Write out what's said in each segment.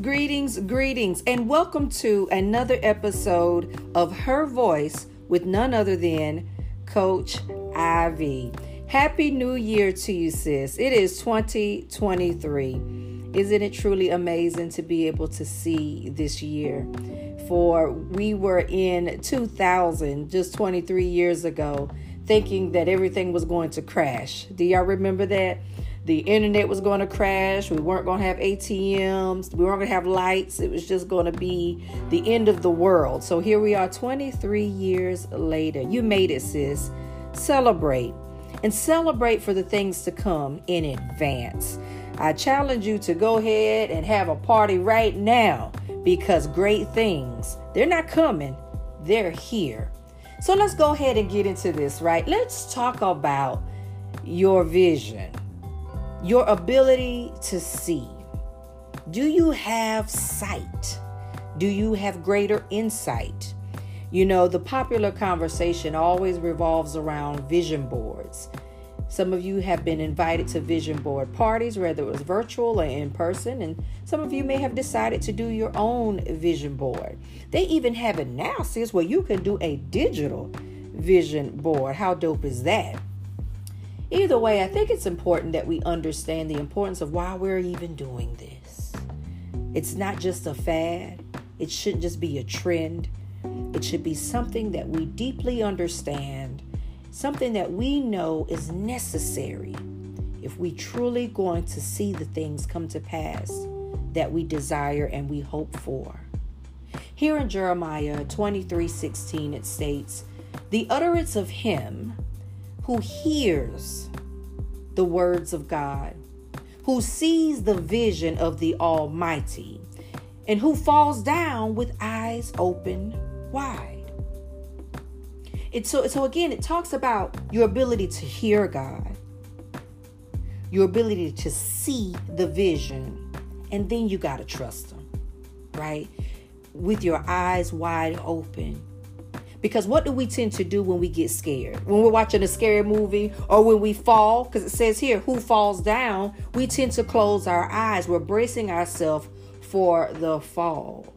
Greetings, greetings, and welcome to another episode of Her Voice with none other than Coach Ivy. Happy New Year to you, sis. It is 2023. Isn't it truly amazing to be able to see this year? For we were in 2000, just 23 years ago, thinking that everything was going to crash. Do y'all remember that? The internet was going to crash. We weren't going to have ATMs. We weren't going to have lights. It was just going to be the end of the world. So here we are 23 years later. You made it, sis. Celebrate and celebrate for the things to come in advance. I challenge you to go ahead and have a party right now because great things, they're not coming, they're here. So let's go ahead and get into this, right? Let's talk about your vision your ability to see. Do you have sight? Do you have greater insight? You know, the popular conversation always revolves around vision boards. Some of you have been invited to vision board parties, whether it was virtual or in person, and some of you may have decided to do your own vision board. They even have it now, sis, where you can do a digital vision board. How dope is that? Either way, I think it's important that we understand the importance of why we're even doing this. It's not just a fad, it shouldn't just be a trend. It should be something that we deeply understand, something that we know is necessary if we truly going to see the things come to pass that we desire and we hope for. Here in Jeremiah 23 16, it states, The utterance of him who hears the words of God, who sees the vision of the Almighty, and who falls down with eyes open wide. It, so, so again, it talks about your ability to hear God, your ability to see the vision, and then you got to trust Him, right? With your eyes wide open because what do we tend to do when we get scared? When we're watching a scary movie or when we fall, because it says here, who falls down, we tend to close our eyes. We're bracing ourselves for the fall.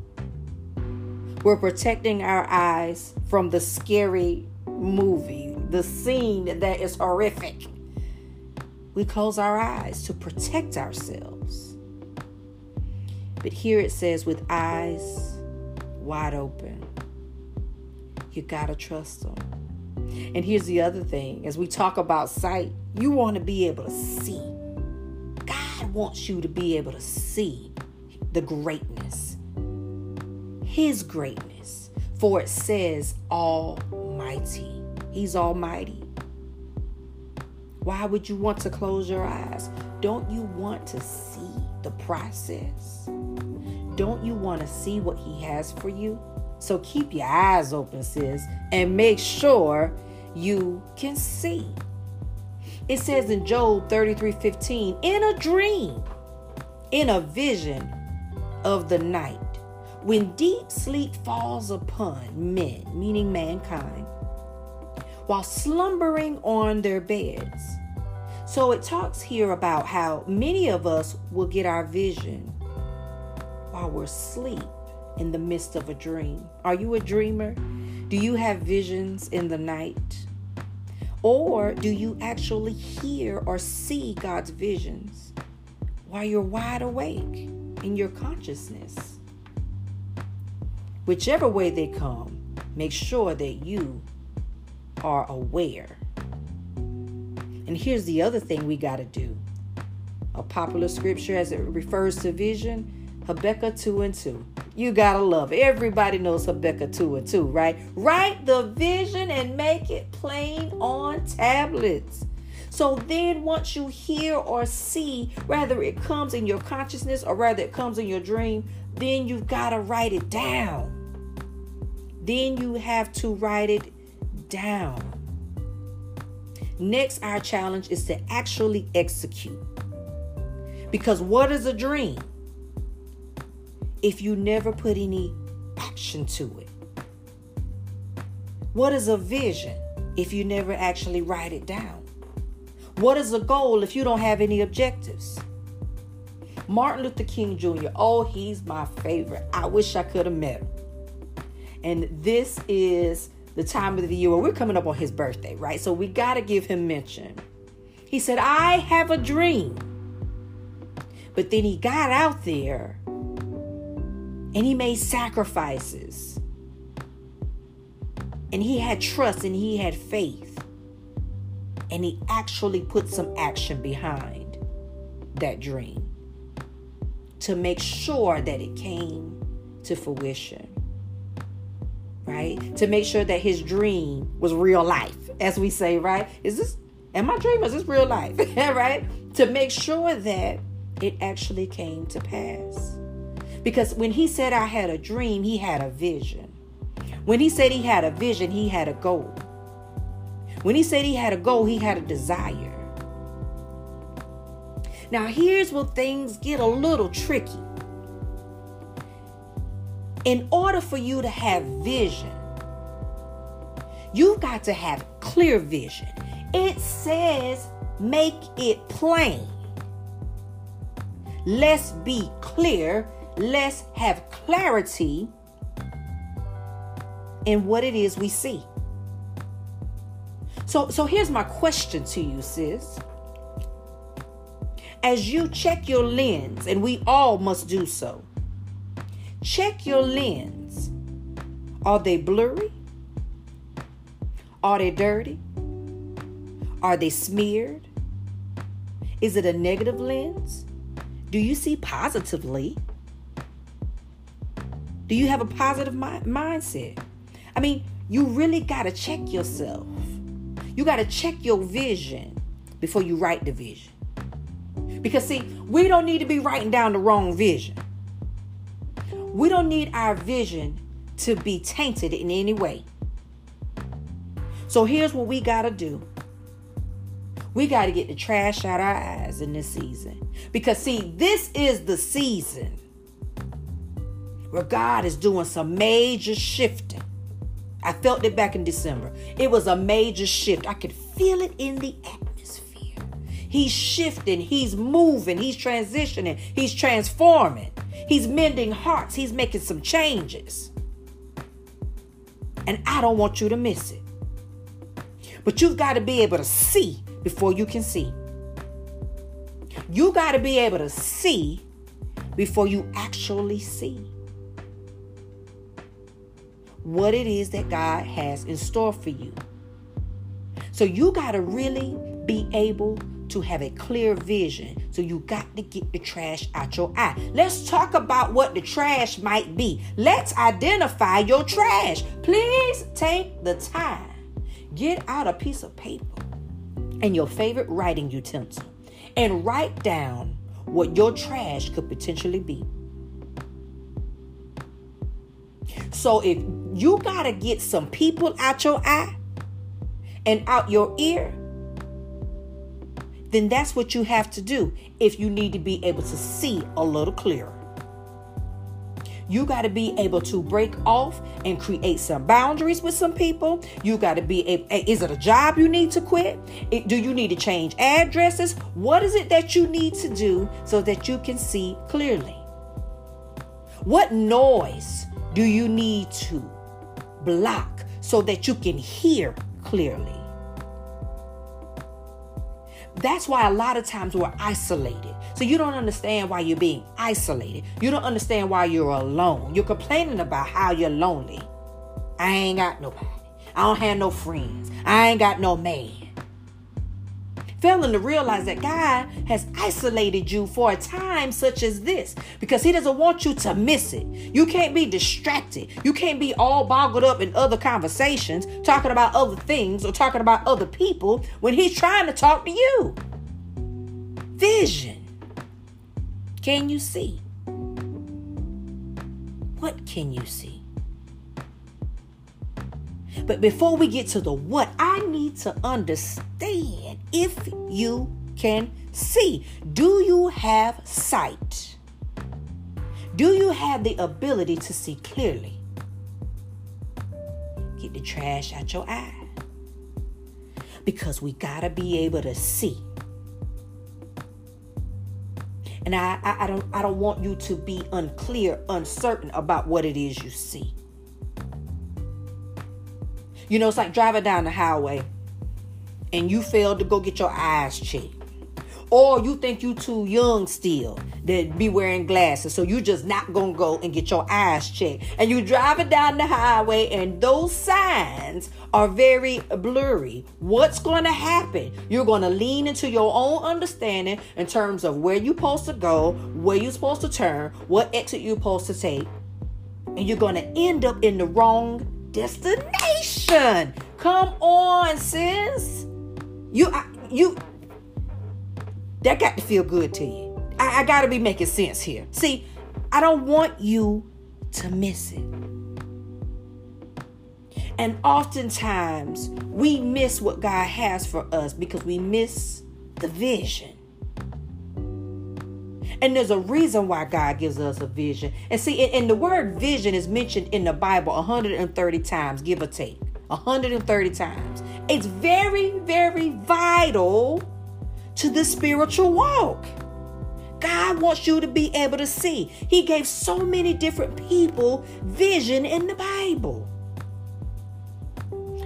We're protecting our eyes from the scary movie, the scene that is horrific. We close our eyes to protect ourselves. But here it says, with eyes wide open. You got to trust them. And here's the other thing as we talk about sight, you want to be able to see. God wants you to be able to see the greatness, His greatness. For it says, Almighty. He's Almighty. Why would you want to close your eyes? Don't you want to see the process? Don't you want to see what He has for you? So keep your eyes open, sis, and make sure you can see. It says in Job 33 15, in a dream, in a vision of the night, when deep sleep falls upon men, meaning mankind, while slumbering on their beds. So it talks here about how many of us will get our vision while we're asleep in the midst of a dream? Are you a dreamer? Do you have visions in the night? Or do you actually hear or see God's visions while you're wide awake in your consciousness? Whichever way they come, make sure that you are aware. And here's the other thing we got to do a popular scripture as it refers to vision Habakkuk 2 and 2. You gotta love. Everybody knows Habakkuk 2 and 2, right? Write the vision and make it plain on tablets. So then, once you hear or see, whether it comes in your consciousness or whether it comes in your dream, then you've got to write it down. Then you have to write it down. Next, our challenge is to actually execute. Because what is a dream? If you never put any action to it? What is a vision if you never actually write it down? What is a goal if you don't have any objectives? Martin Luther King Jr. Oh, he's my favorite. I wish I could have met him. And this is the time of the year where we're coming up on his birthday, right? So we got to give him mention. He said, I have a dream. But then he got out there and he made sacrifices. And he had trust and he had faith. And he actually put some action behind that dream to make sure that it came to fruition. Right? To make sure that his dream was real life, as we say, right? Is this, am I dreaming? Is this real life? right? To make sure that it actually came to pass. Because when he said, I had a dream, he had a vision. When he said he had a vision, he had a goal. When he said he had a goal, he had a desire. Now, here's where things get a little tricky. In order for you to have vision, you've got to have clear vision. It says, make it plain. Let's be clear. Let's have clarity in what it is we see. So, so here's my question to you, sis. As you check your lens, and we all must do so, check your lens. Are they blurry? Are they dirty? Are they smeared? Is it a negative lens? Do you see positively? Do you have a positive mi- mindset? I mean, you really got to check yourself. You got to check your vision before you write the vision. Because, see, we don't need to be writing down the wrong vision. We don't need our vision to be tainted in any way. So, here's what we got to do we got to get the trash out our eyes in this season. Because, see, this is the season where God is doing some major shifting. I felt it back in December. It was a major shift. I could feel it in the atmosphere. He's shifting, he's moving, he's transitioning, he's transforming, he's mending hearts, he's making some changes. And I don't want you to miss it. But you've got to be able to see before you can see. You got to be able to see before you actually see what it is that God has in store for you. So you got to really be able to have a clear vision. So you got to get the trash out your eye. Let's talk about what the trash might be. Let's identify your trash. Please take the time. Get out a piece of paper and your favorite writing utensil and write down what your trash could potentially be. So if you got to get some people out your eye and out your ear, then that's what you have to do if you need to be able to see a little clearer. You got to be able to break off and create some boundaries with some people. You got to be able, is it a job you need to quit? do you need to change addresses? What is it that you need to do so that you can see clearly? What noise do you need to block so that you can hear clearly? That's why a lot of times we're isolated. So you don't understand why you're being isolated. You don't understand why you're alone. You're complaining about how you're lonely. I ain't got nobody. I don't have no friends. I ain't got no man failing to realize that God has isolated you for a time such as this because He doesn't want you to miss it. You can't be distracted. You can't be all boggled up in other conversations, talking about other things or talking about other people when He's trying to talk to you. Vision. Can you see? What can you see? But before we get to the what, I need to understand if you can see. Do you have sight? Do you have the ability to see clearly? Get the trash out your eye. Because we got to be able to see. And I, I, I don't I don't want you to be unclear, uncertain about what it is you see. You know, it's like driving down the highway and you fail to go get your eyes checked. Or you think you too young still to be wearing glasses, so you just not gonna go and get your eyes checked. And you driving down the highway, and those signs are very blurry. What's gonna happen? You're gonna lean into your own understanding in terms of where you're supposed to go, where you're supposed to turn, what exit you're supposed to take, and you're gonna end up in the wrong destination. Come on, sis. You, you that got to feel good to you. I, I got to be making sense here. See, I don't want you to miss it. And oftentimes we miss what God has for us because we miss the vision. And there's a reason why God gives us a vision. And see, and, and the word vision is mentioned in the Bible 130 times, give or take. 130 times. It's very, very vital to the spiritual walk. God wants you to be able to see. He gave so many different people vision in the Bible.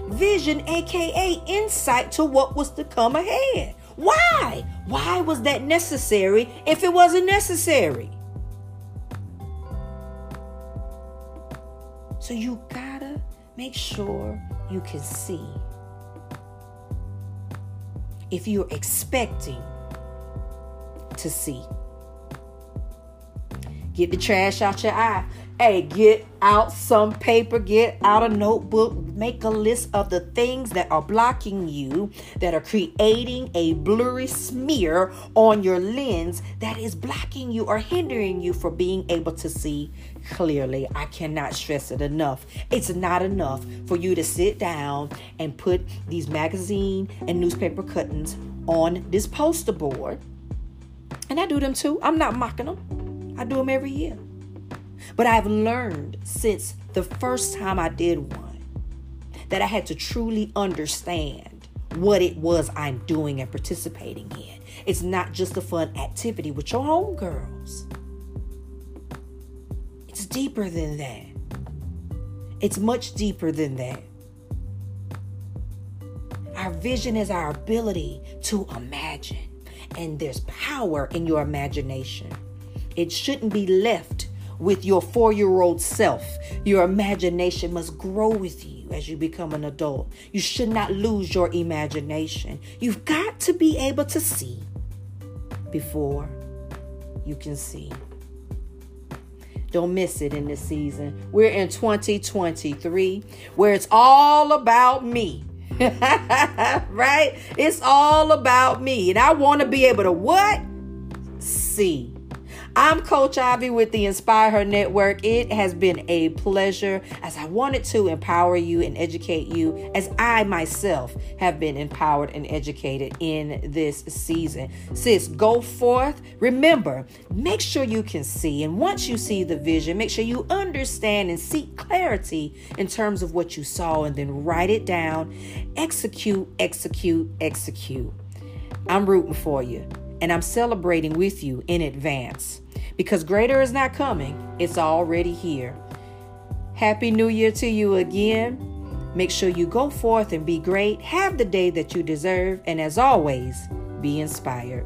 Vision, aka insight to what was to come ahead. Why? Why was that necessary if it wasn't necessary? So you gotta make sure you can see if you're expecting to see. Get the trash out your eye. Hey, get out some paper, get out a notebook, make a list of the things that are blocking you, that are creating a blurry smear on your lens that is blocking you or hindering you from being able to see clearly. I cannot stress it enough. It's not enough for you to sit down and put these magazine and newspaper cuttings on this poster board. And I do them too. I'm not mocking them. I do them every year. But I've learned since the first time I did one that I had to truly understand what it was I'm doing and participating in. It's not just a fun activity with your homegirls. It's deeper than that. It's much deeper than that. Our vision is our ability to imagine, and there's power in your imagination. It shouldn't be left with your four year old self. Your imagination must grow with you as you become an adult. You should not lose your imagination. You've got to be able to see before you can see. Don't miss it in this season. We're in 2023 where it's all about me. right? It's all about me. And I want to be able to what? See. I'm Coach Ivy with the Inspire Her Network. It has been a pleasure as I wanted to empower you and educate you as I myself have been empowered and educated in this season. Sis, go forth. Remember, make sure you can see. And once you see the vision, make sure you understand and seek clarity in terms of what you saw and then write it down. Execute, execute, execute. I'm rooting for you and I'm celebrating with you in advance because greater is not coming, it's already here. Happy New Year to you again. Make sure you go forth and be great, have the day that you deserve, and as always, be inspired.